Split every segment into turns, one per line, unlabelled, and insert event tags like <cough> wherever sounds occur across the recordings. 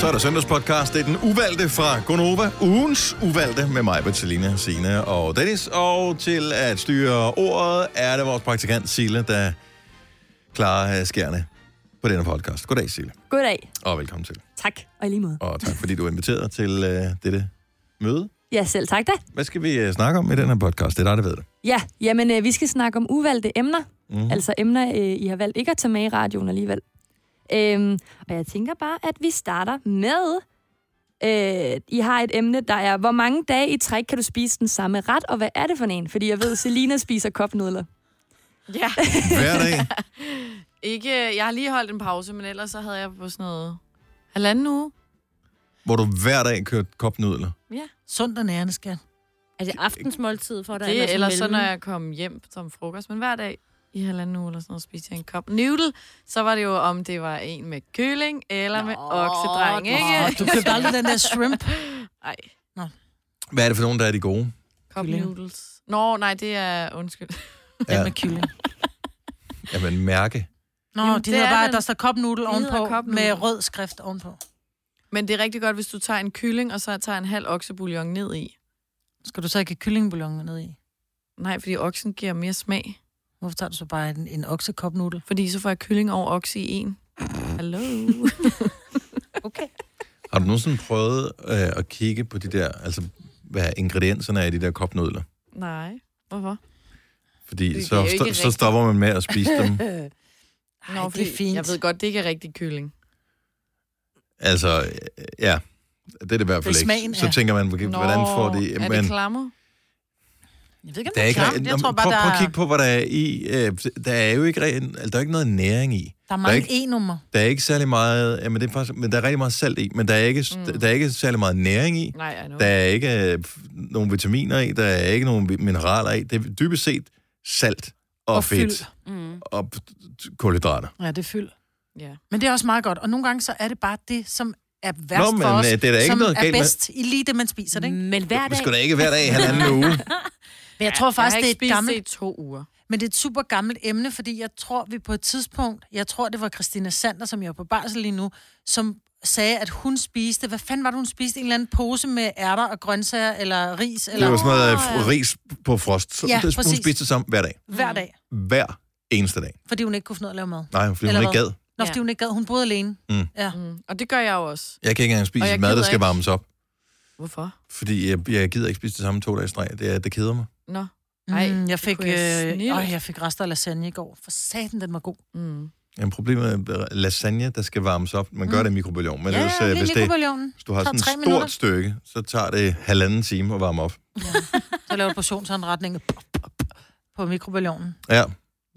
Så er der søndagspodcast. Det er den uvalgte fra Gonova. Ugens uvalgte med mig, Bertalina, Sine og Dennis. Og til at styre ordet er det vores praktikant Sille, der klarer øh, skærne på denne podcast. Goddag, Sille.
Goddag.
Og velkommen til.
Tak. Og i lige måde.
Og tak, fordi du er inviteret til øh, dette møde.
Ja, selv tak da.
Hvad skal vi øh, snakke om i den her podcast? Det er dig, der ved det.
Ja, jamen øh, vi skal snakke om uvalgte emner.
Mm.
Altså emner, øh, I har valgt ikke at tage med i radioen alligevel. Øhm, og jeg tænker bare, at vi starter med... Øh, I har et emne, der er, hvor mange dage i træk kan du spise den samme ret, og hvad er det for en? Fordi jeg ved, Selina spiser kopnudler.
Ja, <laughs>
Hver dag.
ikke, jeg har lige holdt en pause, men ellers så havde jeg på sådan noget halvanden uge.
hvor du hver dag kører kopnudler.
Ja,
Sundt og nærende, skal.
Er det aftensmåltid for dig?
det er
sådan
ellers så, når jeg kom hjem som frokost. Men hver dag i halvanden uge eller sådan noget, spiste jeg en kop noodle. Så var det jo, om det var en med kylling eller Nå, med oksedreng,
Åh,
ikke?
du købte aldrig den der shrimp. <laughs>
Ej,
Hvad er det for nogen, der er de gode?
cup
Kylling.
noodles. Nå, nej, det er, undskyld. <laughs>
Den
Ja.
med kylling.
Jamen, mærke.
Nå,
Jamen,
de
det
hedder
er
bare,
den.
der står cup noodle ovenpå,
cup noodle.
med rød skrift ovenpå.
Men det er rigtig godt, hvis du tager en kylling, og så tager en halv oksebouillon ned i.
Skal du så ikke have kyllingbouillon ned i?
Nej, fordi oksen giver mere smag.
Hvorfor tager du så bare en, en okse cup noodle?
Fordi så får jeg kylling og okse i en. Hallo? <laughs>
Okay.
Har du nogensinde prøvet øh, at kigge på de der, altså hvad ingredienserne er i de der kopnudler?
Nej. Hvorfor?
Fordi
Det- det
så, sto- så stopper man med at spise dem. <laughs>
Nå,
Ej, det
fordi
er fint.
Jeg ved godt, det ikke er rigtig kylling.
Altså, ja, det er det i hvert fald
Det
ikke. Så tænker man, hvordan får de...
er
Men
det klammer?
Jeg ved ikke, om
der er ikke, re-
Jeg tror bare,
prøv,
der,
prøv at kigge på, hvad der er i. Øh, der er jo ikke, altså, der er ikke noget næring i.
der er
der er
mange
ikke-
E-nummer.
Der er ikke særlig meget, jamen det er faktisk, men der er rigtig meget salt i, men der er ikke, mm. der er ikke særlig meget næring i.
Nej.
Der er ikke øh, nogen vitaminer i, der er ikke nogen mineraler i. Det er dybest set salt og,
Og
fedt
fyld.
Mm.
og kulhydrater.
Ja, det er fyld.
Ja.
Men det er også meget godt. Og nogle gange så er det bare det, som er værst
Nå, men,
for os,
øh, det er da ikke
som
noget
er
galt med-
bedst i lige det, man spiser, det, ikke?
Men hver
Det
dag...
skal da ikke hver dag i halvanden uge. <laughs>
Men jeg tror faktisk,
jeg har
det er
ikke
et gammelt...
det i to uger.
Men det er et super gammelt emne, fordi jeg tror, vi på et tidspunkt, jeg tror, det var Christina Sander, som jeg er på barsel lige nu, som sagde, at hun spiste, hvad fanden var det, hun spiste? En eller anden pose med ærter og grøntsager, eller ris, eller
Det var sådan noget øh, ris på frost. Så
Ja,
det, hun
præcis.
spiste det samme hver dag.
hver dag,
Hver eneste dag.
fordi hun ikke kunne finde ud af at lave mad.
Nej, fordi hun
Eller
ikke
hvad?
gad.
Nå, fordi hun ikke gad. Hun boede alene.
Mm.
Ja.
Mm. Og det gør jeg jo også.
Jeg kan ikke engang spise mad, der skal
ikke.
varmes op.
Hvorfor?
Fordi jeg, jeg gider ikke spise det samme to dage i streg. Det, er- det keder mig.
Nå. Ej,
Mm, jeg fik,
jeg
øh, øh, jeg fik rester af lasagne i går. For satan, den var god.
Mm.
Jamen, problemet er lasagne, der skal varmes op. Man gør det i mikrobølgeovn. Men
ja,
ellers,
ja,
øh, hvis, det,
mikrobølgeovnen.
hvis du har sådan et stort
minutter.
stykke, så tager det halvanden time at varme op. <laughs>
Så laver du portionsanretning på mikrobølgeovnen.
Ja.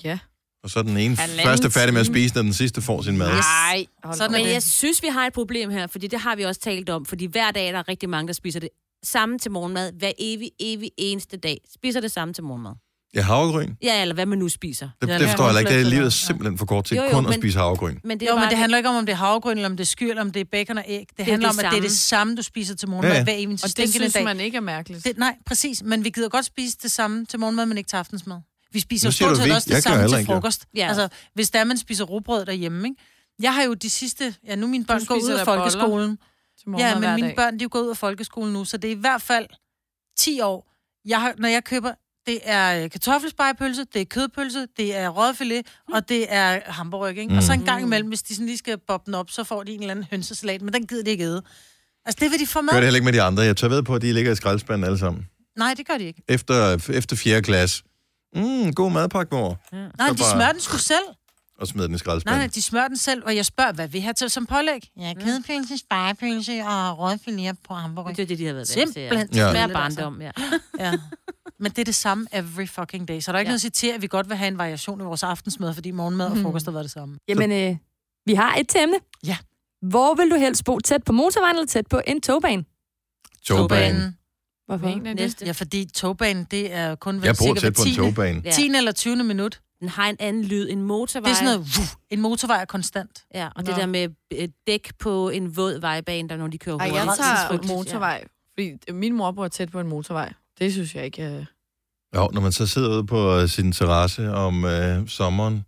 Ja.
Og så er den ene
Halvanden
første færdig med at spise, når den sidste får sin mad.
Nej,
Hold
Sådan
da
er
men jeg synes, vi har et problem her, fordi det har vi også talt om. Fordi hver dag er der rigtig mange, der spiser det samme til morgenmad. Hver evig, evig eneste dag. Spiser det samme til morgenmad.
Ja, havregryn.
Ja, eller hvad man nu spiser.
Det, det
det
forstår jeg ikke. Det er livet simpelthen for kort til
Jo, jo,
kun at
men-
spise havregryn.
Men det
Jo, men det handler ikke om, om det er havregryn, eller om det er skyr, eller om det er bacon og æg. Det, det
er
handler
det
om, at det er det
samme.
du spiser til morgenmad
Ja,
ja, hver eneste
Og det synes
dag.
man ikke er mærkeligt.
Det, nej, præcis. Men vi gider godt spise det samme til morgenmad, men ikke til aftensmad. Vi spiser stort set også
Jeg
det
gør
samme til frokost.
Ja.
Altså, hvis der man spiser rugbrød derhjemme, ikke? Jeg har jo de sidste... Ja, nu mine børn går ud af
da boller
folkeskolen.
Til morgenmad
Ja, men mine
dag.
børn, de er jo gået ud af folkeskolen nu, så det er i hvert fald 10 år. Jeg har, når jeg køber, det er øh, kartoffelspejepølse, det er kødpølse, det er rødfilet, og det er hamburg, ikke? Mm. Og så en gang imellem, hvis de sådan lige skal boppe den op, så får de en eller anden hønsesalat, men den gider de ikke æde. Altså, det vil de få med.
Gør det heller ikke med de andre. Jeg tør ved på, at de ligger i skraldespanden alle sammen.
Nej, det gør de ikke.
Efter, efter 4. klasse. Mm, god madpakke, mor.
Nej,
Så
de
bare-
smører den sgu selv.
Og smider den i
Nej,
skraldespanden.
nej, de smører den selv, og jeg spørger, hvad vil I have til som pålæg? Ja, kødpølse, spejepølse og
Det
rødfilet på hamburger.
er det, de har været.
Simpelthen.
Ja.
Mere
Ja.
barndom, <laughs> ja.
Ja. Men det er det samme every fucking day. Så der er ikke
Ja.
noget at sige til, at vi godt vil have en variation i vores aftensmad, fordi morgenmad og frokost har været det samme.
Jamen, øh, vi har et emne.
Ja.
Hvor vil du helst bo? Tæt på motorvejen eller tæt på en togbane?
Togbanen.
Hvorfor?
Det?
Næste.
Ja, fordi togbanen, det er kun
Jeg bor
cirka
tæt på en
hver tiende-
togbane.
Ja.
10. eller 20. minut.
Den har en anden lyd, en motorvej.
Det er sådan noget, wuff, en motorvej er konstant.
Ja, og
Nå.
det der med øh, dæk på en våd vejbane, der når de kører
Ej,
hurtigt.
jeg tager motorvej. Fordi min mor bor tæt på en motorvej. Det synes jeg ikke... øh,
Jo, når man så sidder ude på øh, sin terrasse om øh, sommeren,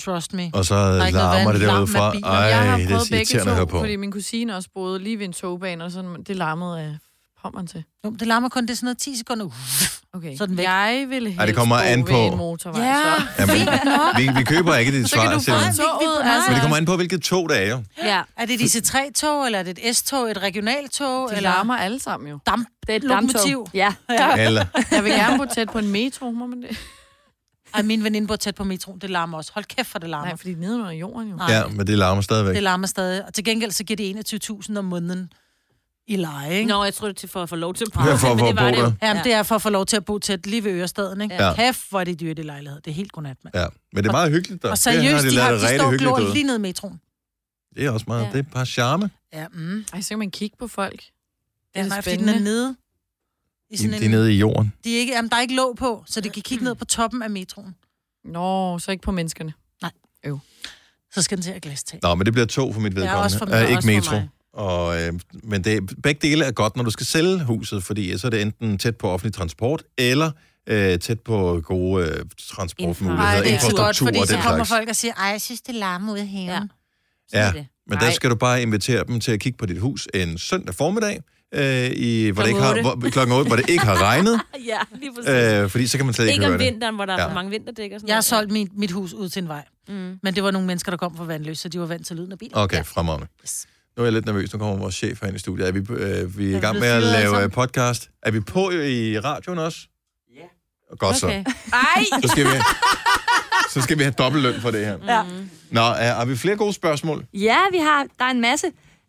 Trust me.
Og så
noget
larmer det
af biler.
Ej,
jeg har
det
prøvet
er
begge
irriterende at høre
to,
på.
fordi min kusine også boede lige ved en togbane, og sådan, det larmede af pommeren til.
Jo, det larmer kun, det er sådan noget 10 sekunder.
Okay.
Så den væk.
Jeg ville helst
Ej, det kommer an på-
en motorvej. så.
Jamen, vi, vi køber ikke dit
Så kan
svar,
du
Selina.
toget, altså.
Men det kommer an på, hvilket tog det er jo.
Ja.
Er det et IC3-tog, eller er det et S-tog, et regionaltog,
De
eller
larmer alle sammen jo.
damp?
Det er et
Lokomotiv.
damptog. Ja.
Eller,
Jeg vil gerne bo tæt på en metro, må man det?
Ej, min veninde bor tæt på metroen. Det larmer også. Hold kæft, for det larmer.
Nej, fordi nede under jorden jo.
Nej.
ja, men det larmer stadigvæk.
Det larmer stadig. Og til gengæld så giver det 21.000 om måneden i leje, ikke?
Nå, jeg tror det er til for at få lov til at bo.
Ja, for-
Men
for
det
at
var
bo
det
der.
Jamen, det er for at få lov til at bo tæt lige ved Ørestaden, ikke?
Ja.
Ja. Kæft, hvor er det dyrt i lejlighed. Det er helt godnat, mand.
Ja, men det er meget hyggeligt der.
Og
det har
seriøst,
de
de, har,
det
de
rigtig
står glor lige ned i metroen.
Det er også meget,
Ja.
det er par charme.
Ja, mm.
Ej, så kan man kigge på folk. Det
Ja,
er
nej,
det
fordi den er
spændende.
nede. I sådan
de er nede i jorden.
De er ikke, jamen, der er ikke låg på, så de kan kigge ned på toppen af metroen.
Nå, så ikke på menneskerne.
Så skal den til at glastage.
Nå, men det bliver to for mit vedkommende.
også for mig,
Øh, ikke
også for
metro.
mig.
Og, øh, men det, begge dele er godt, når du skal sælge huset, fordi så er det enten tæt på offentlig transport, eller øh, tæt på gode øh, transportmuligheder,
er ikke så godt,
infrastruktur
fordi
og
så
den
kommer
slags.
folk og siger, ej, jeg synes, det larmer ude haven.
Ja.
Ja.
Sådan
Ja,
det.
men der
Nej.
skal du bare invitere dem til at kigge på dit hus en søndag formiddag, øh, i, hvor det ikke
Klokken
har, hvor, klokken 8, hvor det ikke har regnet, <laughs>
Ja, lige præcis.
øh, fordi så kan man slet ikke,
Ikke
høre
om
det.
vinteren, hvor der er
Ja.
for mange vinterdæk og sådan
Jeg har
noget.
solgt mit, mit hus ud til en vej.
Mm.
Men det var nogle mennesker, der kom fra Vandløs, så de var vant til lyden af biler.
Okay, ja. fremragende.
Yes.
Nu er jeg lidt nervøs. Nu kommer vores chef her ind i studiet. Er vi, øh, vi er i gang med at lave
sammen?
øh, podcast? Er vi på i radioen også? Ja. Godt så.
Okay.
Ej!
Så skal vi, så skal vi have dobbelt løn for det her.
Ja.
Nå, er, har vi flere gode spørgsmål?
Ja, vi har. Der er en masse.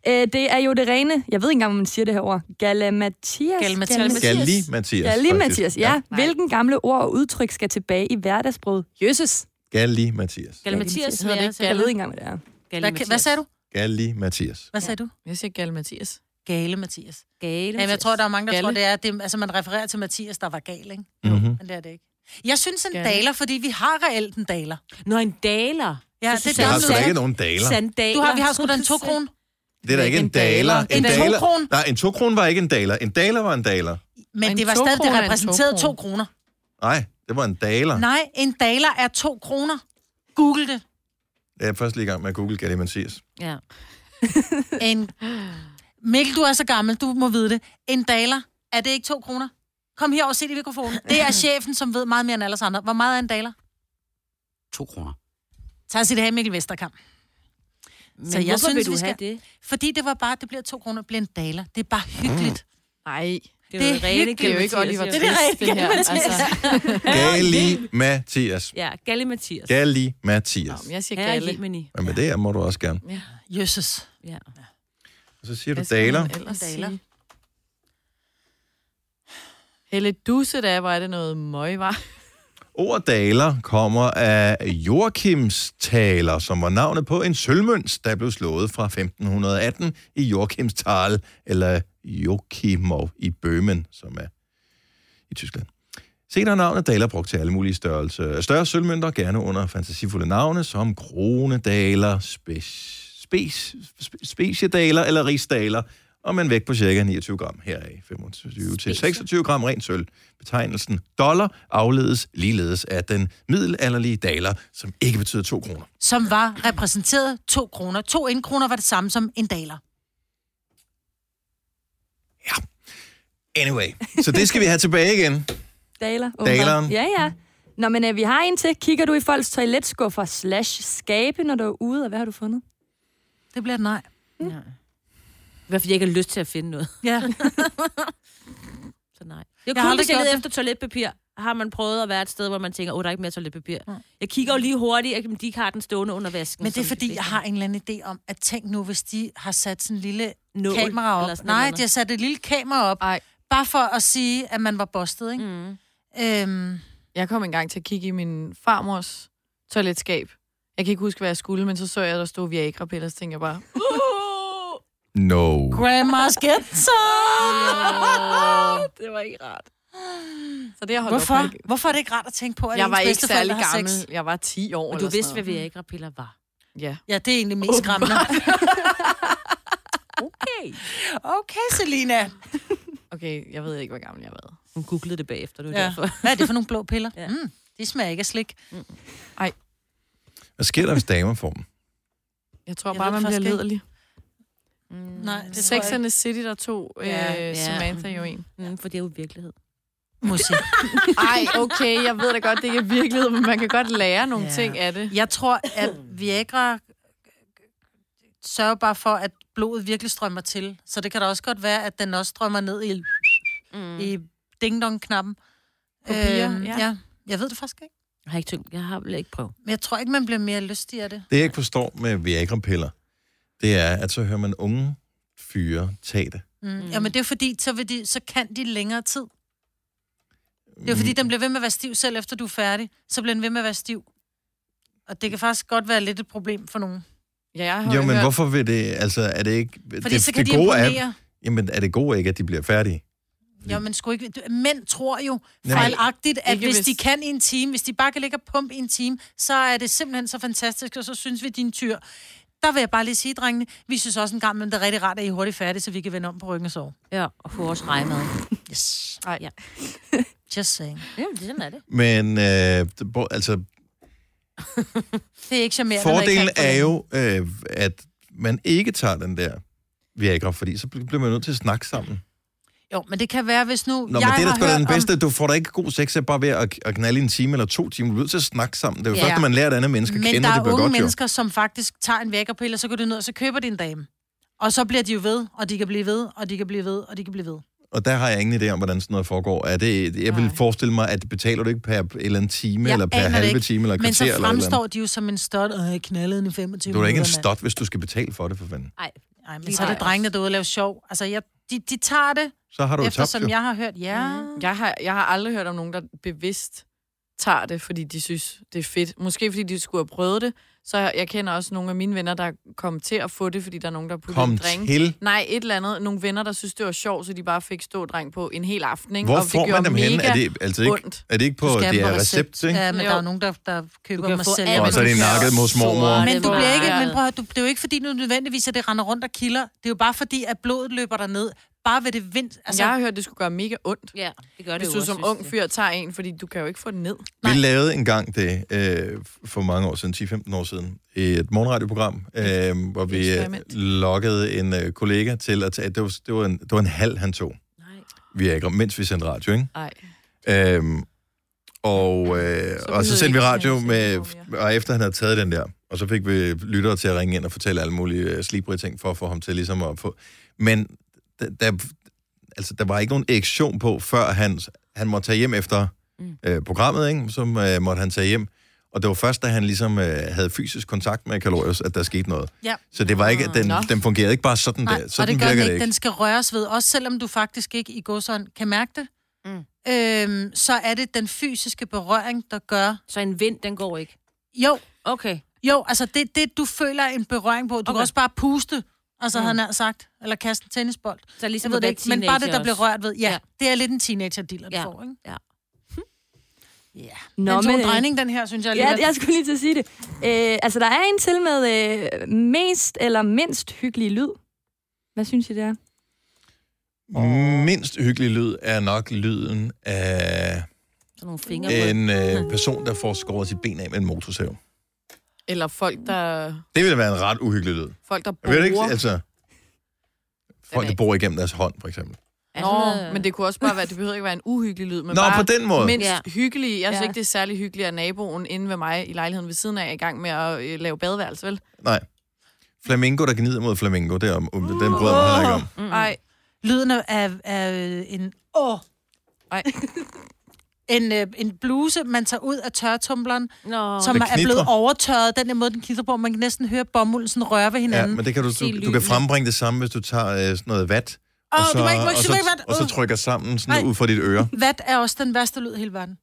Øh, det er jo det rene, jeg ved ikke engang, om man siger det her ord. Galimatias.
Galimatias.
Galli Mathias.
Galli
faktisk.
Mathias, ja. Hvilken gamle ord og udtryk skal tilbage i hverdagssproget? Jøsses.
Galli Mathias.
Galle Mathias
hedder det ikke. Jeg ved ikke engang, hvad det er.
Hvad, hvad sagde du?
Galli Mathias.
Hvad sagde du?
Jeg siger Gal Mathias.
Gale, Mathias.
Gale
Jamen, jeg tror, der er mange, der
Galle.
tror, det er, det, altså man refererer til Mathias, der var gal, ikke?
Mm-hmm.
Men det er det ikke. Jeg synes en
Galle.
daler, fordi vi har reelt en daler.
Nå, en daler.
Ja,
Så
det
synes
er
Jeg har
jeg
sgu da ikke nogen daler.
Sandaler.
Du har, vi har sgu da en to kron.
Det er da ikke en daler.
En
daler.
to-kron.
Nej, en to-kron var ikke en daler. En daler var en daler.
Men
En
det var stadig, det
er en
repræsenterede to kroner.
Nej, det var en daler.
Nej, en daler er to kroner. Google det.
Jeg er først lige i gang med at google Galli Mathias.
Ja. <laughs>
En... Mikkel, du er så gammel, du må vide det. En daler, er det ikke to kroner? Kom her og se det i mikrofonen. Det er chefen, som ved meget mere end alle os andre. Hvor meget er en daler?
To kroner.
Tag det her, Mikkel Vesterkamp.
Men
Så jeg synes,
vil du
vi
have
skal-
det?
Fordi det var bare, det bliver to kroner, det bliver en daler. Det er bare hyggeligt.
Nej,
Det
Det
er
er
jo rene
det er jo ikke Oliver
Mathias,
Twist,
jo.
det, det her. Altså, <laughs>
Galli Mathias.
Ja, Galle Mathias.
Galli
Nå,
Mathias.
men jeg siger.
Jemini.
Men med det her må du også gerne.
Ja.
Jøsses.
Ja.
Og så siger du daler.
daler.
Helle Dusse, da hvor er det noget møg, var.
Ordet daler kommer af Joachims taler, som var navnet på en sølvmønt, der blev slået fra 1518 i Joachimsthal, eller Joachimov i Bøhmen, som er i Tyskland. Senere er navnet daler brugt til alle mulige størrelser. Større sølvmønter, gerne under fantasifulde navne, som kronedaler, spes, spes, spe- speciedaler eller rigsdaler, og med en vægt på cirka 29 gram, heraf 25 til 26 gram rent sølv. Betegnelsen dollar afledes ligeledes af den middelalderlige daler, som ikke betyder 2 kroner.
Som var repræsenteret to kroner. To indkroner var det samme som en daler.
Anyway, så det skal vi have tilbage igen.
Daler.
Daleren.
Ja, ja. Nå, men øh, vi har en til. Kigger du i folks toiletskuffer slash skabe, når du er ude, og hvad har du fundet?
Det bliver et nej.
I hvert fald, jeg ikke har lyst til at finde noget.
Ja. <laughs>
Så nej. Jeg,
Jeg
jeg
har
kun,
aldrig
hvis jeg
gjort
leder
det.
efter toiletpapir, har man prøvet at være et sted, hvor man tænker, åh, der er ikke mere toiletpapir. Jeg kigger jo lige hurtigt, at de ikke har den stående under vasken.
Men det er
de
fordi, jeg har en eller anden idé om, at tænk nu, hvis de har sat sådan en lille
Nål
kamera
eller
op. Nej, de har sat et lille kamera op,
Ej,
bare for at sige, at man var bustet, ikke?
Mm.
Øhm,
jeg kom engang til at kigge i min farmors toiletskab. Jeg kan ikke huske, hvad jeg skulle, men så så jeg, at der stod Viagra-piller, så tænkte jeg bare,
No.
Grandma's get some! <laughs>
det var ikke rart. Så det har
Hvorfor?
op.
Hvorfor er det ikke rart at tænke på, at
Jeg var ikke særlig gammel.
sex?
Jeg var 10 år
Og du vidste, hvad
noget.
Viagra-piller var.
Ja.
Ja, det er egentlig mest skræmmende. <laughs>
Okay.
Okay, Selina.
Okay, jeg ved ikke, hvor gammel jeg har været.
Hun googlede det bagefter, det var
Ja.
derfor.
Hvad er det for nogle blå piller?
Ja.
Mm, de smager ikke af slik.
Hvad sker der, hvis damer får dem?
Jeg tror
Jeg
bare, man bliver
ikke.
lederlig.
Mm.
Nej, det
Sex and the City, der tog øh,
Ja.
ja. Samantha jo en.
Mm, for det er jo virkelighed.
Musik. <laughs>
Ej, okay, jeg ved da godt, det ikke er virkelighed, men man kan godt lære nogle
Ja.
ja. ting af det.
Jeg tror, at Viagra sørger bare for, at blodet virkelig strømmer til. Så det kan da også godt være, at den også strømmer ned i,
Mm.
i ding-dong-knappen.
På piger,
Øhm,
ja.
ja. Jeg ved det faktisk ikke.
Jeg har ikke tænkt, jeg har vel ikke prøvet.
Men jeg tror ikke, man bliver mere lystig af det.
Det, jeg ikke forstår med Viagra-piller, det er, at så hører man unge fyre tage det.
Mm. Mm. Jamen, det er fordi, så, vil de, så kan de længere tid. Det er fordi, den bliver ved med at være stiv, selv efter du er færdig. Så bliver den ved med at være stiv. Og det kan faktisk godt være lidt et problem for nogen.
Ja, jeg har
Jo, men
hørt,
hvorfor vil det, altså er det ikke...
Fordi
det,
så kan
det
de
gode er,
imponere.
Jamen, er det gode ikke, at de bliver færdige?
Jo, men sgu ikke... du- Mænd tror jo fejlagtigt, at hvis
hvis-
de kan i en time, hvis de bare kan ligge og pumpe i en time, så er det simpelthen så fantastisk, og så synes vi, din tyr. Der vil jeg bare lige sige, drengene, vi synes også en gang, men det er rigtig rart, at I er hurtigt færdige, så vi kan vende om på ryggen og sove.
Ja, og få også regemad.
Yes.
Ej.
Ja. <laughs>
Just saying.
Ja, sådan er det.
Men øh, det- bo- altså, <laughs>
Det er ikke charmerende, når I
fordelen
kan
er jo, øh, at man ikke tager den der Viagra, fordi så bliver man nødt til at snakke sammen.
Det. Jo, men det kan være, hvis nu...
Nå, men
jeg
det er da den
om-
bedste. Du får da ikke god sex af bare ved at, at knalde i en time eller to timer. Du er nødt til at snakke sammen. Det er jo
Ja.
først, når man lærer et andet menneske at
Men
kende,
der
det
er
bliver
unge
godt jo.
mennesker, som faktisk tager en vækkerpille, og så går de ned, og så køber de en dame. Og så bliver de jo ved, og de kan blive ved, og de kan blive ved, og de kan blive ved.
Og der har jeg ingen idé om, hvordan sådan noget foregår. Er det, jeg vil
Nej.
forestille mig, at betaler du ikke per eller andet time,
Jeg
eller per
det
halve
ikke.
time, eller
Men
kvarter,
så
eller et eller
fremstår de jo som en stot, og jeg knaldede den i 25
Du er da ikke en stot, hvis du skal betale for det, for fanden.
Nej,
men så er det drengene, der er ude og lave sjov. Altså, jeg, de, de tager det,
Så har du tabt,
eftersom
jo.
jeg har hørt, ja.
Mm.
Jeg har, jeg har aldrig hørt om nogen, der bevidst tager det, fordi de synes, det er fedt. Måske fordi de skulle have prøvet det. Så jeg, kender også nogle af mine venner, der kom til at få det, fordi der er nogen, der putter
Kom
en drink.
til.
Nej, et eller andet. Nogle venner, der synes, det var sjovt, så de bare fik stå dreng på en hel aften. Ikke?
Hvor
og det
får man dem henne? Er det, altså ikke,
ondt.
er det ikke på det
dem
er
på
recept, ikke?
Ja, men
Jo.
der er nogen, der, der køber
få
selv.
Og så er det nakket hos mormor.
Men du bliver ikke, men prøv du, det er jo ikke fordi, nu nødvendigvis, at det render rundt og kilder. Det er jo bare fordi, at blodet løber der ned. Bare ved det vind.
Altså, jeg har hørt, det skulle gøre mega ondt,
ja, det gør det
hvis du
også,
som ung fyr tager en, fordi du kan jo ikke få den ned.
Vi lavede engang det øh, for mange år siden, 10-15 år siden, i et morgenradioprogram, øh, hvor vi øh, lokkede en øh, kollega til at tage, det var, det var, en, det var en halv, han tog,
Nej.
Viagra, mens vi sendte radio, ikke?
Nej.
Øhm, og, øh,
Så
og så sendte vi
ikke
radio med, og efter han havde taget den der, og så fik vi lyttere til at ringe ind og fortælle alle mulige øh, slibrige ting, for at få ham til ligesom at få... Men der, der, altså, der var ikke nogen erektion på, før han, han måtte tage hjem efter
Mm.
øh, programmet, ikke? så øh, måtte han tage hjem. Og det var først, da han ligesom øh, havde fysisk kontakt med Kalorius, at der skete noget.
Ja.
Så det var ikke, den,
Nå.
den fungerede ikke bare sådan
Nej,
der.
og
Sådan
det gør
virker
den
det
ikke.
ikke.
Den skal røres ved, også selvom du faktisk ikke i godsånd kan mærke det.
Mm.
Øhm, så er det den fysiske berøring, der gør...
Så en vind, den går ikke.
Jo,
Okay.
jo, altså det, det du føler en berøring på. Du okay. kan også bare puste, altså
Mm.
mm. han har sagt, eller kaste en tennisbold.
Så ligesom
Jeg ved det ikke, men bare det, der
også.
rørt ved. Ja,
Ja.
det er lidt en teenager-dealer,
Ja.
får, ikke?
Ja. <laughs>
Ja.
Nå,
Den tog en drejning, den her, synes jeg.
Ja, jeg skulle lige til at sige det. Øh, altså, der er en til med øh, mest eller mindst hyggelig lyd. Hvad synes I, det er?
Mindst hyggelig lyd er nok lyden af
Sådan nogle fingre på.
en øh, <laughs> person, der får skåret sit ben af med en motorsav.
Eller folk, der,
Det ville være en ret uhyggelig lyd.
folk, der
Jeg ved ikke,
borer.
altså... Folk, der bor igennem deres hånd, for eksempel.
Er
Nå, men det kunne også bare være, det behøver ikke være en uhyggelig lyd, men
Nå,
bare
på den måde.
mindst
Ja.
hyggelig. Jeg synes
Ja.
ikke, det er særlig hyggeligt, at naboen inde ved mig i lejligheden ved siden af er i gang med at øh, lave badeværelse, vel?
Nej. Flamingo, der gnider mod flamingo, det er om, um, den bryder mig heller ikke om.
Nej,
Lyden af, af, en... Åh!
Ej. <laughs>
En, øh, en bluse, man tager ud af tørretumbleren,
Nå,
som
Det
er blevet overtørret. Den der måde, den knitrer på, man kan næsten høre bomulden sådan røre ved
Ja,
hinanden.
men det kan du, du, du kan frembringe det samme, hvis du tager øh, sådan noget vat,
Åh,
og, så,
du må ikke, ikke
og,
ikke
så,
vat.
og så trykker sammen sådan
Nej.
ud fra dit øre.
Vat er også den værste lyd i hele verden.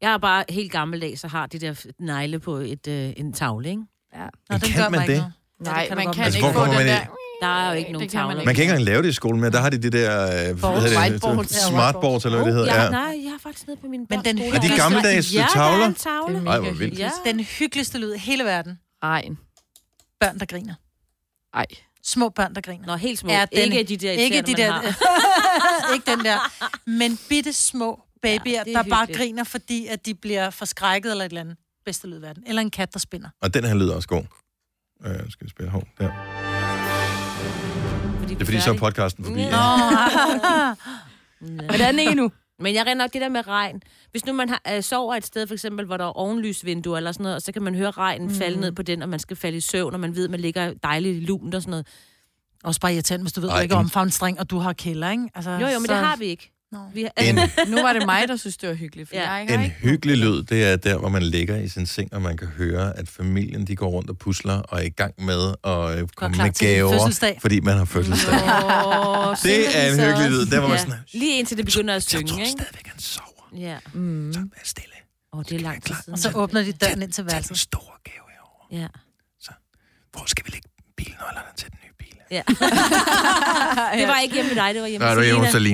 Jeg er bare helt gammeldags og har de der negle på et, øh, en tavle, ikke?
Ja.
Nå,
Men
den
kan
gør
man
mig ikke
det?
noget.
nej,
det kan
man kan
Altså,
ikke få den der...
Der er jo ikke nogen
kan man
tavler.
ikke.
Man kan ikke engang lave det i skolen mere. Der har de det der øh, hvad hedder det, smartboards, eller hvad det hedder.
ja,
Ja.
nej, jeg har faktisk nede på min
Men den-
Er de gammeldags
ja, der
tavler?
er en tavle.
Det er
Ej,
mega
hvor vildt.
Ja.
Den hyggeligste lyd i hele verden.
Regn.
Børn, der griner.
Ej.
Små børn, der griner.
Nå, helt små.
Er den-
ikke de der
Ikke de der... <laughs> ikke den der. Men bitte små babyer,
Ja,
ja,
det er
der bare
hyggeligt.
griner, fordi at de bliver forskrækket eller et eller andet. bedste lyd i verden. Eller en kat, der spinder.
Og den her lyder også god. Øh, skal vi spille hov, der.
Fordi
Det er fordi, så er podcasten forbi.
Nå.
Ja. <laughs>
Men er den ikke nu.
Men jeg render nok det der med regn. Hvis nu man har, øh, sover et sted, for eksempel, hvor der er ovenlysvinduer eller sådan noget, og så kan man høre regnen mm. falde ned på den, og man skal falde i søvn, og man ved, at man ligger dejligt lunt og sådan noget.
Også bare irriterende, hvis du ved,
Ej,
du ikke er
en-
omfavnstring, og du har kælder, ikke? Altså,
Jo, jo, men det har vi ikke.
Nå.
Vi har,
En, <laughs>
Nu var det mig, der synes, det var hyggeligt, for
Ja.
jeg
en
ikke...
hyggelig lyd, det er der, hvor man ligger i sin seng, og man kan høre, at familien de går rundt og pusler og er i gang med at øh, komme med gaver, fordi man har fødselsdag.
Åh,
Det er en hyggelig lyd. Der var man
Ja.
sådan,
Lige indtil det begynder at
jeg
synge,
tror
ikke?
stadigvæk, han sover.
Ja.
Mm.
Så vær stille.
Åh, det er lang tid
Og så åbner de døren ind til
Tag den
værelset.
store gave herovre.
Ja.
Hvor skal vi lægge bilnøglerne til den?
Ja. <laughs> det var ikke hjemme med dig, det var hjemme
Nej,
med
du er hjemme hos. Ja. Det,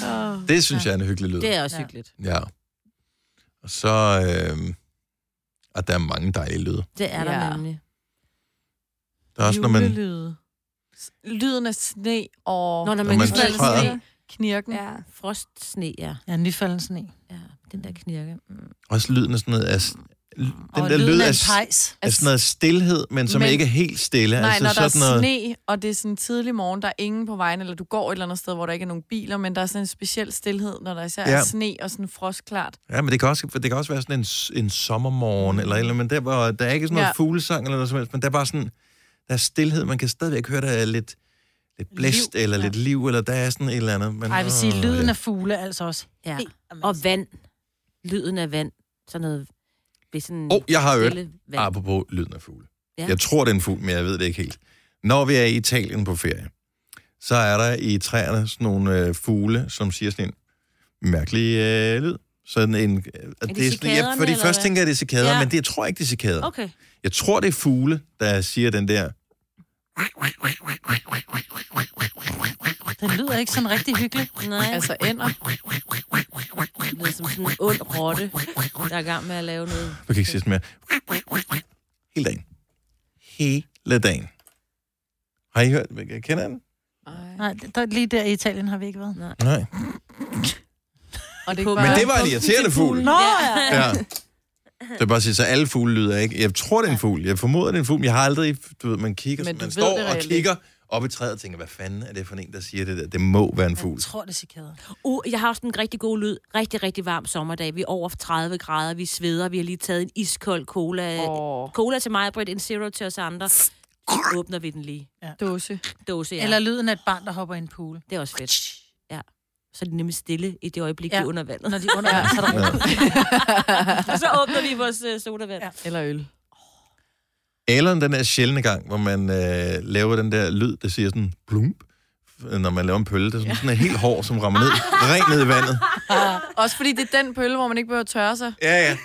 er <laughs> det synes jeg er en hyggelig lyd.
Det er også hyggeligt.
Ja. Og så... Øh, og der er mange dejlige lyde.
Det er der
Ja.
nemlig.
Der er også, når man...
Julelyde. Lyden af sne og...
Når, når
Når
man,
man
man
træder.
sne.
Knirken.
Ja.
Frost, sne, ja.
Ja, nyfalden sne.
ja. Den der knirke. Mm.
Også lyden af sådan noget... Af, den
og
der lyd
af
af,
en pejs.
af sådan noget stillhed, men som
Men-
ikke er helt stille.
Nej,
altså
når der
sådan
er
noget,
sne, og det er sådan en tidlig morgen, der er ingen på vejen, eller du går et eller andet sted, hvor der ikke er nogen biler, men der er sådan en speciel stillhed, når der især
Ja.
er sne og sådan frostklart.
Ja, men det kan også, det kan også være sådan en, en sommermorgen, eller, eller men der, hvor, der er ikke sådan noget
Ja.
fuglesang eller noget som helst, men der er bare sådan, der er stillhed, man kan stadigvæk høre, der er lidt, lidt blæst,
Liv.
eller lidt liv, eller der er sådan et eller andet. Men,
Ej, jeg vil sige,
åh,
lyden
ja.
af fugle er altså også
Ja. Og vand. Lyden af vand. Sådan noget... Er sådan
Åh, jeg har hørt, apropos lyden af fugle.
Ja.
Jeg tror, det er en fugl, men jeg ved det ikke helt. Når vi er i Italien på ferie, så er der i træerne sådan nogle øh, fugle, som siger sådan en mærkelig øh, lyd. Sådan en, øh, og
det
det er sådan, ja, fordi først
hvad?
tænker jeg, det er cikader,
Ja.
men det jeg tror ikke, det er cikader.
Okay.
Jeg tror, det er fugle, der siger den der...
Den lyder ikke sådan rigtig hyggeligt.
Nej,
Altså ender.
det lyder som sådan en ond rotte, der er i gang med at lave noget.
Du kan ikke sige sådan mere. Hele dagen. Hele dagen. Har I hørt? Kender I den?
Nej, der, lige der i Italien har vi ikke været.
Nej.
Og det
Men det var en irriterende fugl.
Nå, ja.
Ja. Det er bare at sige, så alle fugle lyder ikke. Jeg tror, det er en fugl. Jeg formoder, det er en fugl. men Jeg har aldrig... Du ved, man kigger,
Men
man
du ved
står
det
og
reelt
kigger op i træet og tænker, hvad fanden er det for en, der siger det der? Det må være en fugl.
Jeg tror, det er cikader.
Uh, jeg har også en rigtig god lyd. Rigtig, rigtig varm sommerdag. Vi er over 30 grader, vi sveder, vi har lige taget en iskold cola.
Åh,
Cola til mig, Britt, en zero til os andre. Så åbner vi den lige.
dåse.
Dåse, ja.
Eller lyden af et barn, der hopper i en pool.
Det er også fedt. Ja. Så er de nemlig stille i det øjeblik, ja.
Ja.
de er under vandet.
Når de er under vand, så er der ro. <laughs>
og så åbner vi vores uh, sodavand. Ja.
Eller øl.
Eller den der sjældne gang, hvor man øh, laver den der lyd, der siger sådan plump, når man laver en pølle. Det er sådan, sådan en helt hår, som rammer ned, <laughs> rent ned i vandet.
Også fordi det er den pølle, hvor man ikke behøver at tørre sig.
Ja, ja.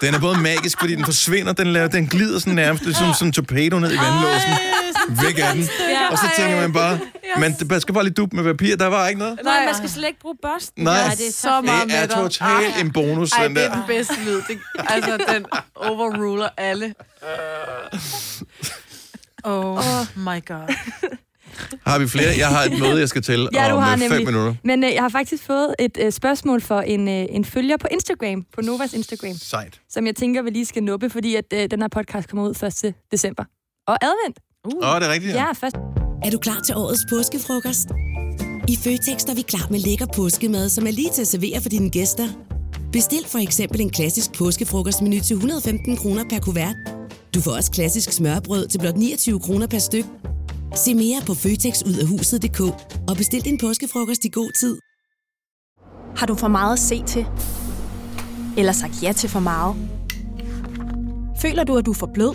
Den er både magisk, fordi den forsvinder, den, laver, den glider sådan nærmest ligesom sådan en torpedo ned i vandlåsen. Væk af den.
Ja. <laughs>
Og så tænker man bare, men det skal bare lige duppe med papir, der var ikke noget.
Nej, man skal slet ikke bruge børsten.
Nej.
Ja, det er så
meget
Det er totalt en bonus,
Ej,
den
det er
der.
den bedste lyd. Det, altså, den overruler alle. <laughs>
Oh my god. <laughs>
Har vi flere? Jeg har et møde, jeg skal til
Ja, du
om
har
øh, fem
nemlig.
minutter.
Men øh, jeg har faktisk fået et øh, spørgsmål for en, øh, en følger på Instagram, på Novas Instagram,
Sejt.
som jeg tænker, vi lige skal nuppe, fordi at øh, den her podcast kommer ud 1. december. Og advent.
Åh, oh, det er rigtigt, ja.
Ja, først.
Er du klar til årets påskefrokost? I Føtex er vi klar med lækker påskemad, som er lige til at servere for dine gæster. Bestil for eksempel en klassisk påskefrokostmenu til 115 kroner per kuvert. Du får også klassisk smørbrød til blot 29 kroner per styk. Se mere på føtexudafhuset.dk og bestil din påskefrokost i god tid.
Har du for meget at se til? Eller sagt ja til for meget? Føler du, at du er for blød?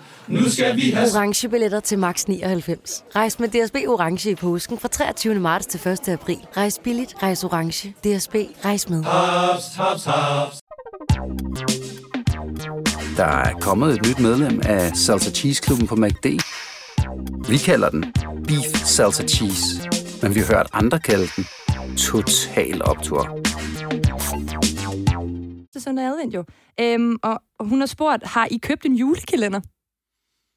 Nu skal vi have
orange billetter til max 99. Rejs med DSB orange i påsken fra 23. marts til 1. april. Rejs billigt, rejs orange. DSB rejs med.
haps, haps, haps.
Der er kommet et nyt medlem af Salsa Cheese Klubben på MACD. Vi kalder den Beef Salsa Cheese, men vi har hørt andre kalde den Total Optor.
søndag advent jo. Øhm, og, og hun har spurgt, har I købt en julekalender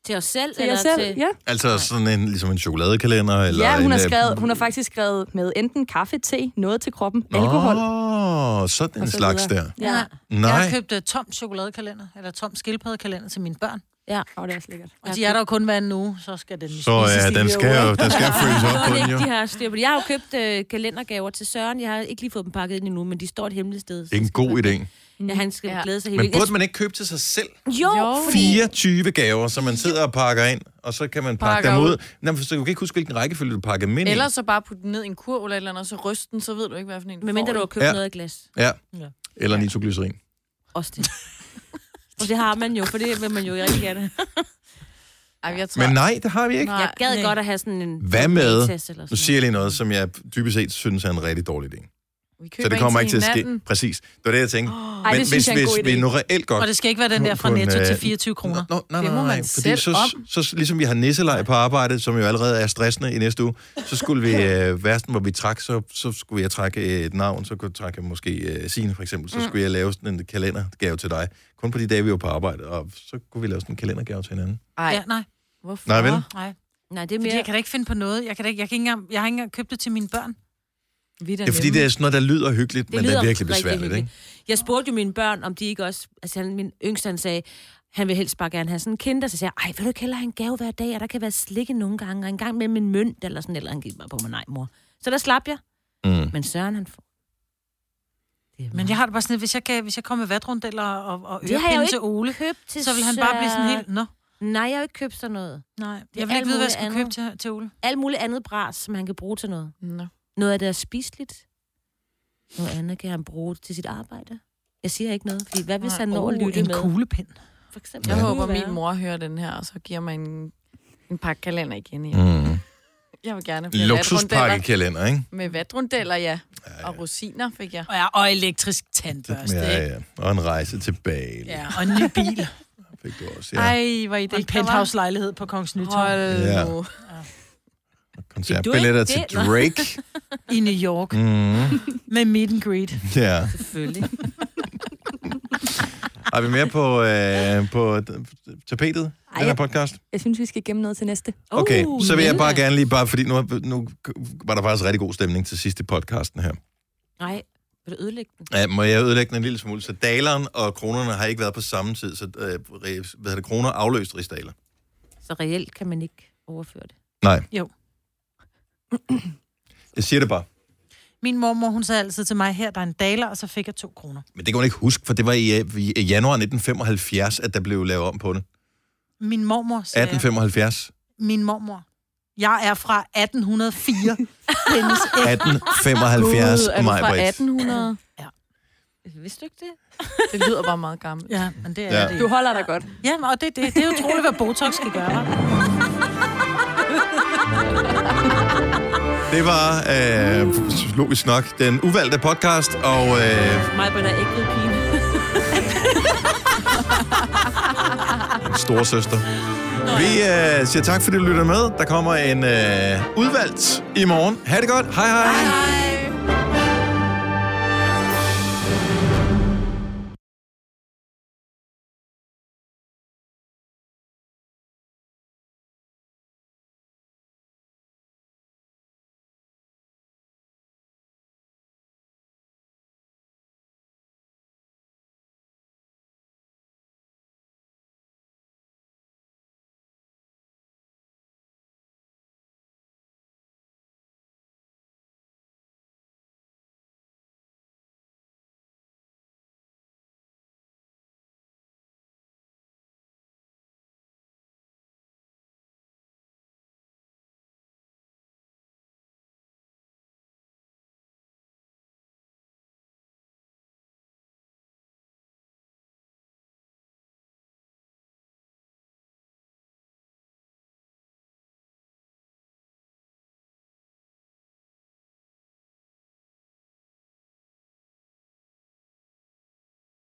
Til os selv?
til
eller
jer selv?
Til...
Ja.
Altså sådan en, ligesom en chokoladekalender? Eller
ja, hun
en,
har,
øh,
skrevet, hun har faktisk skrevet med enten kaffe, te, noget til kroppen, alkohol.
Åh, sådan en
så
slags
videre.
der.
Ja,
Jeg
Nej.
har købt uh, tom chokoladekalender, eller tom skildpaddekalender til mine børn.
Ja.
og det er også lækkert.
Og de er der jo kun hver en uge, så skal den
Så ja, den skal jo, den skal <laughs> følges op på den jo.
de har styr på det. Jeg har jo købt øh, kalendergaver til Søren. Jeg har ikke lige fået dem pakket ind endnu, men de står et hemmeligt sted.
Det er en god idé.
Ja, han skal
Ja.
glæde sig helt
Men burde man ikke købe til sig selv?
Jo, fordi...
24 gaver, som man sidder og pakker ind, og så kan man pakke
Pakker
dem ud.
ud.
Nå, men så du kan ikke huske, hvilken rækkefølge du pakker dem ind
Eller så bare putte den ned i en kurv eller et eller andet, og så ryste den, så ved du ikke, hvad for en du
Men mindre du har
i.
købt
ja.
noget af glas.
Ja.
Ja.
Eller nitroglycerin.
Også det. <laughs> Og det har man jo, for det vil man jo rigtig gerne.
Ej, jeg tror...
Men nej, det har vi ikke.
Nej.
Jeg gad
nej.
godt at have sådan en...
Hvad med- Nu siger jeg lige noget, som jeg dybest set synes er en rigtig dårlig idé.
Vi
Så det kommer ikke til at ske. Præcis. Det var det, jeg tænkte.
Ej,
Men
det synes
hvis,
jeg er en
hvis vi nu reelt godt
Og det skal ikke være den der fra Netto
øh,
til 24 kroner.
Nå, nej,
Det må man
nej. Fordi
selv
så, så, så, ligesom vi har nisselej på arbejde, som jo allerede er stressende i næste uge, så skulle vi, <laughs> øh, værsten, hvor vi trak, så, så skulle jeg trække et navn, så kunne jeg trække måske øh, Signe for eksempel, så skulle jeg lave sådan en kalendergave til dig. Kun på de dage, vi var på arbejde, og så kunne vi lave sådan en kalendergave til hinanden.
Ej,
Ja, nej.
hvorfor?
Nej, vel?
Nej.
Nej, det er
Fordi
mere...
jeg kan da ikke finde på noget. Jeg, kan da ikke, jeg, kan ikke engang, jeg har ikke engang købt det til mine børn.
Vi da
Det er fordi, det er sådan noget, der lyder hyggeligt, men det er virkelig besværligt, ikke?
Jeg spurgte jo mine børn, om de ikke også... Altså, han, min yngste, han sagde, han vil helst bare gerne have sådan en kinder. Så sagde jeg, ej, vil du ikke hellere have en gave hver dag? Og der kan være slikke nogle gange, og en gang med en mønt, eller sådan, eller han gik mig på mig, nej, mor. Så der slap jeg.
Mm.
Men Søren, han får... Det
Men jeg har det bare sådan, hvis jeg, kan, hvis jeg kommer med vatrundeller og, og
Det har jeg jo
ørepinde
ikke
til Ole,
købt til
så vil han bare blive sådan helt... Nå,
Nej, jeg har jo ikke købt sådan noget.
nej. Jeg vil ikke vide, hvad jeg skal
andet.
købe til, til Ole.
Alt muligt andet bras, som han kan bruge til noget.
Nå.
Noget af det er spiseligt. Noget andet kan han bruge til sit arbejde. Jeg siger ikke noget, fordi hvad hvis han når at
Oh,
lytte
en
med?
kuglepind.
For eksempel.
Jeg
Det
håber, min mor hører den her, og så giver mig en, en pakke kalender igen. Ja.
Mm.
Jeg vil gerne vatrundeller.
Luksuspakkekalender, ikke?
Med vatrundeller, ja. Og rosiner fik jeg.
Og, ja, og elektrisk tandbørste,
Ja,
ikke?
ja. Og en rejse til Bali.
Ja, og en ny bil. <laughs>
Fik du også, ja.
Ej, hvor I
Og en
det
penthouse-lejlighed på Kongens Nytorv
Hold
Ja.
nu.
Koncertbilletter til? Drake. <laughs>
i New York
Mm.
med meet and greet.
Ja.
Selvfølgelig.
Har <laughs> vi mere på, øh, på tapetet i den her
jeg-
podcast?
Jeg synes, vi skal gemme noget til næste.
Okay,
Uh,
så vil jeg bare gerne lige, bare fordi nu, nu var der faktisk rigtig god stemning til sidst i podcasten her.
Nej, vil du ødelægge den?
Ja, må jeg ødelægge den en lille smule? Så daleren og kronerne har ikke været på samme tid, så øh, hvad hedder det, kroner afløst rigsdaler.
Så reelt kan man ikke overføre det.
Nej.
Jo.
Jeg siger det bare.
Min mormor, hun sagde altid til mig, her der er en daler, og så fik jeg to kroner.
Men det kan man ikke huske, for det var i, øh, i januar 1975, at der blev lavet om på det.
Min mormor sagde,
1875.
min mormor, jeg er fra 1804. <laughs> Hendes æg-
1875,
Gud, er du fra
Maj-Brit.
1800?
Vidste du ikke det?
Det lyder bare meget gammelt.
Ja, men det er
Ja.
ja. det.
Du holder dig godt.
Ja, og det, det, det er utroligt, hvad Botox skal gøre.
Det var øh, logisk nok den uvalgte podcast, og øh,
Mig er ikke ved pine.
store søster. Vi øh, siger tak, fordi du lytter med. Der kommer en øh, udvalgt i morgen. Ha' det godt. Hej hej. hej, hej.